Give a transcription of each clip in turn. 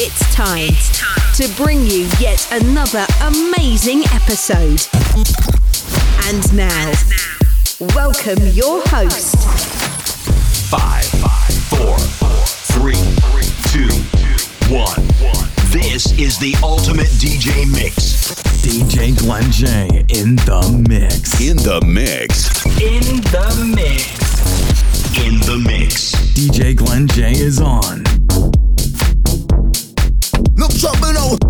It's time to bring you yet another amazing episode. And now, welcome your host. Five, five, four, three, two, one. This is the ultimate DJ mix. DJ Glen J in the mix. In the mix. In the mix. In the mix. DJ Glen J is on trouble now.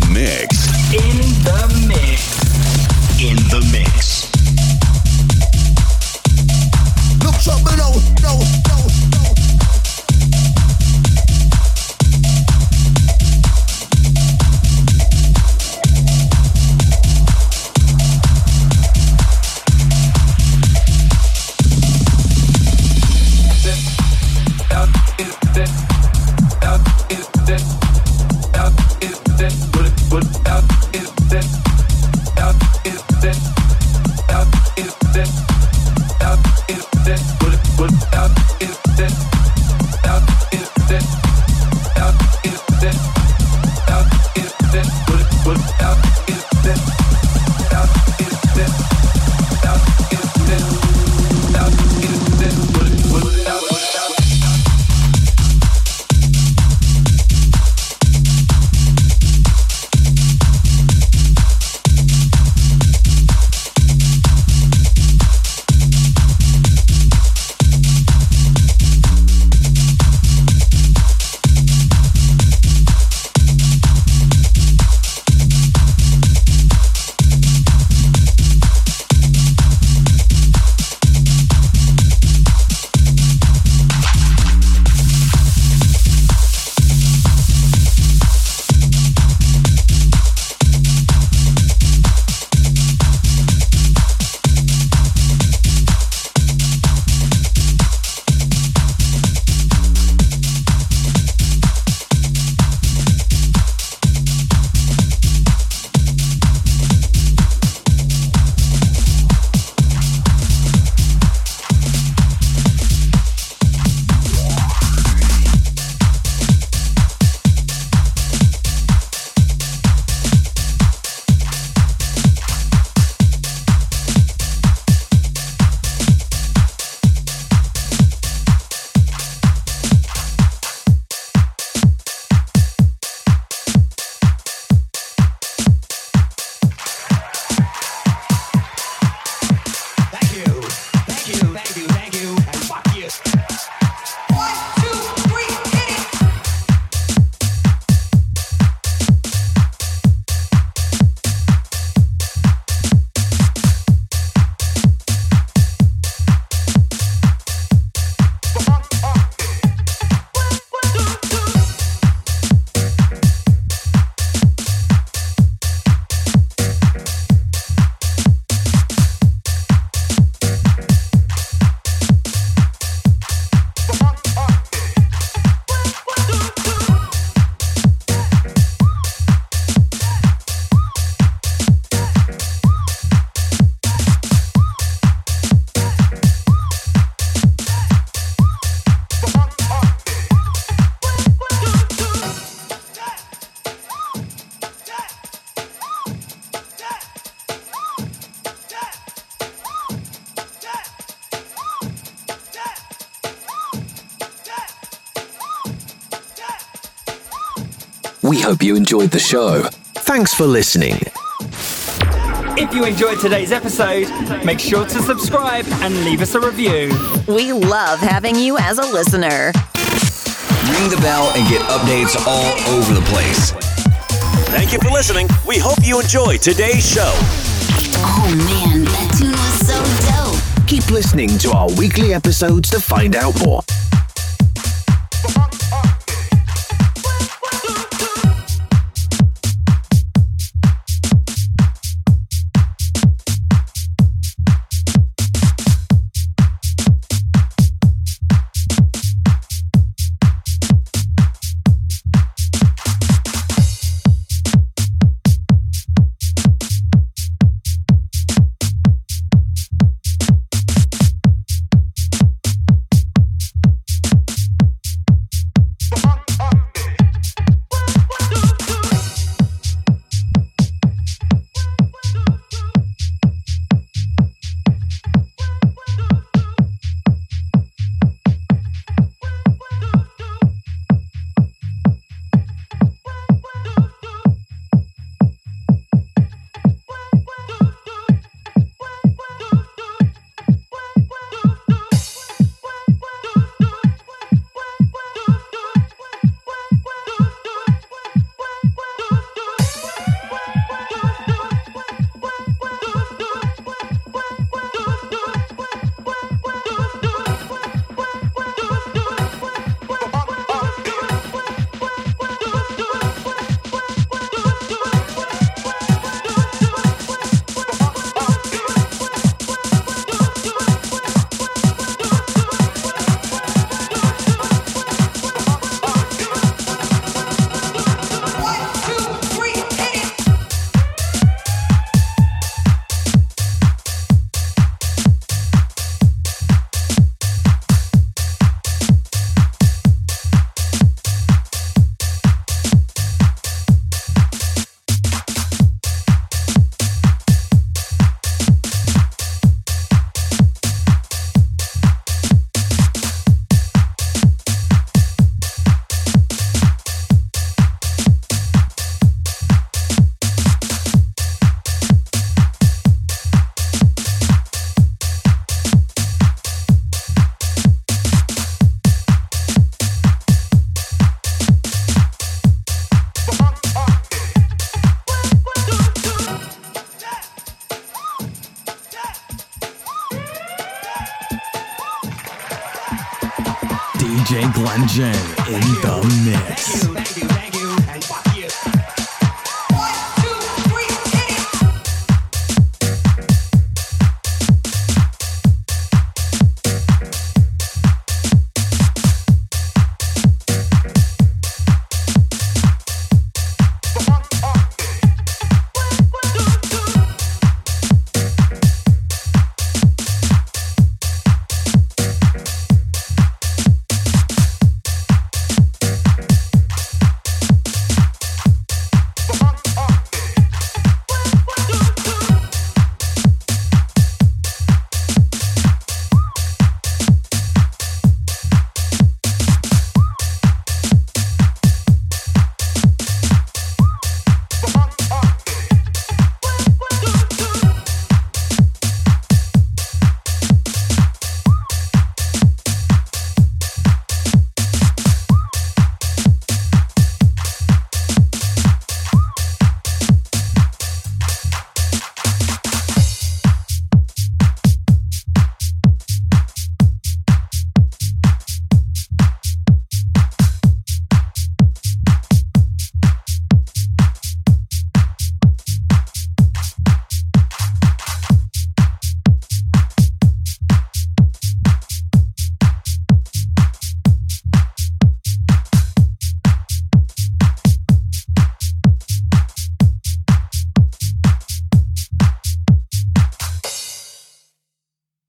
the mix. You enjoyed the show. Thanks for listening. If you enjoyed today's episode, make sure to subscribe and leave us a review. We love having you as a listener. Ring the bell and get updates all over the place. Thank you for listening. We hope you enjoyed today's show. Oh man, that tune was so dope. Keep listening to our weekly episodes to find out more.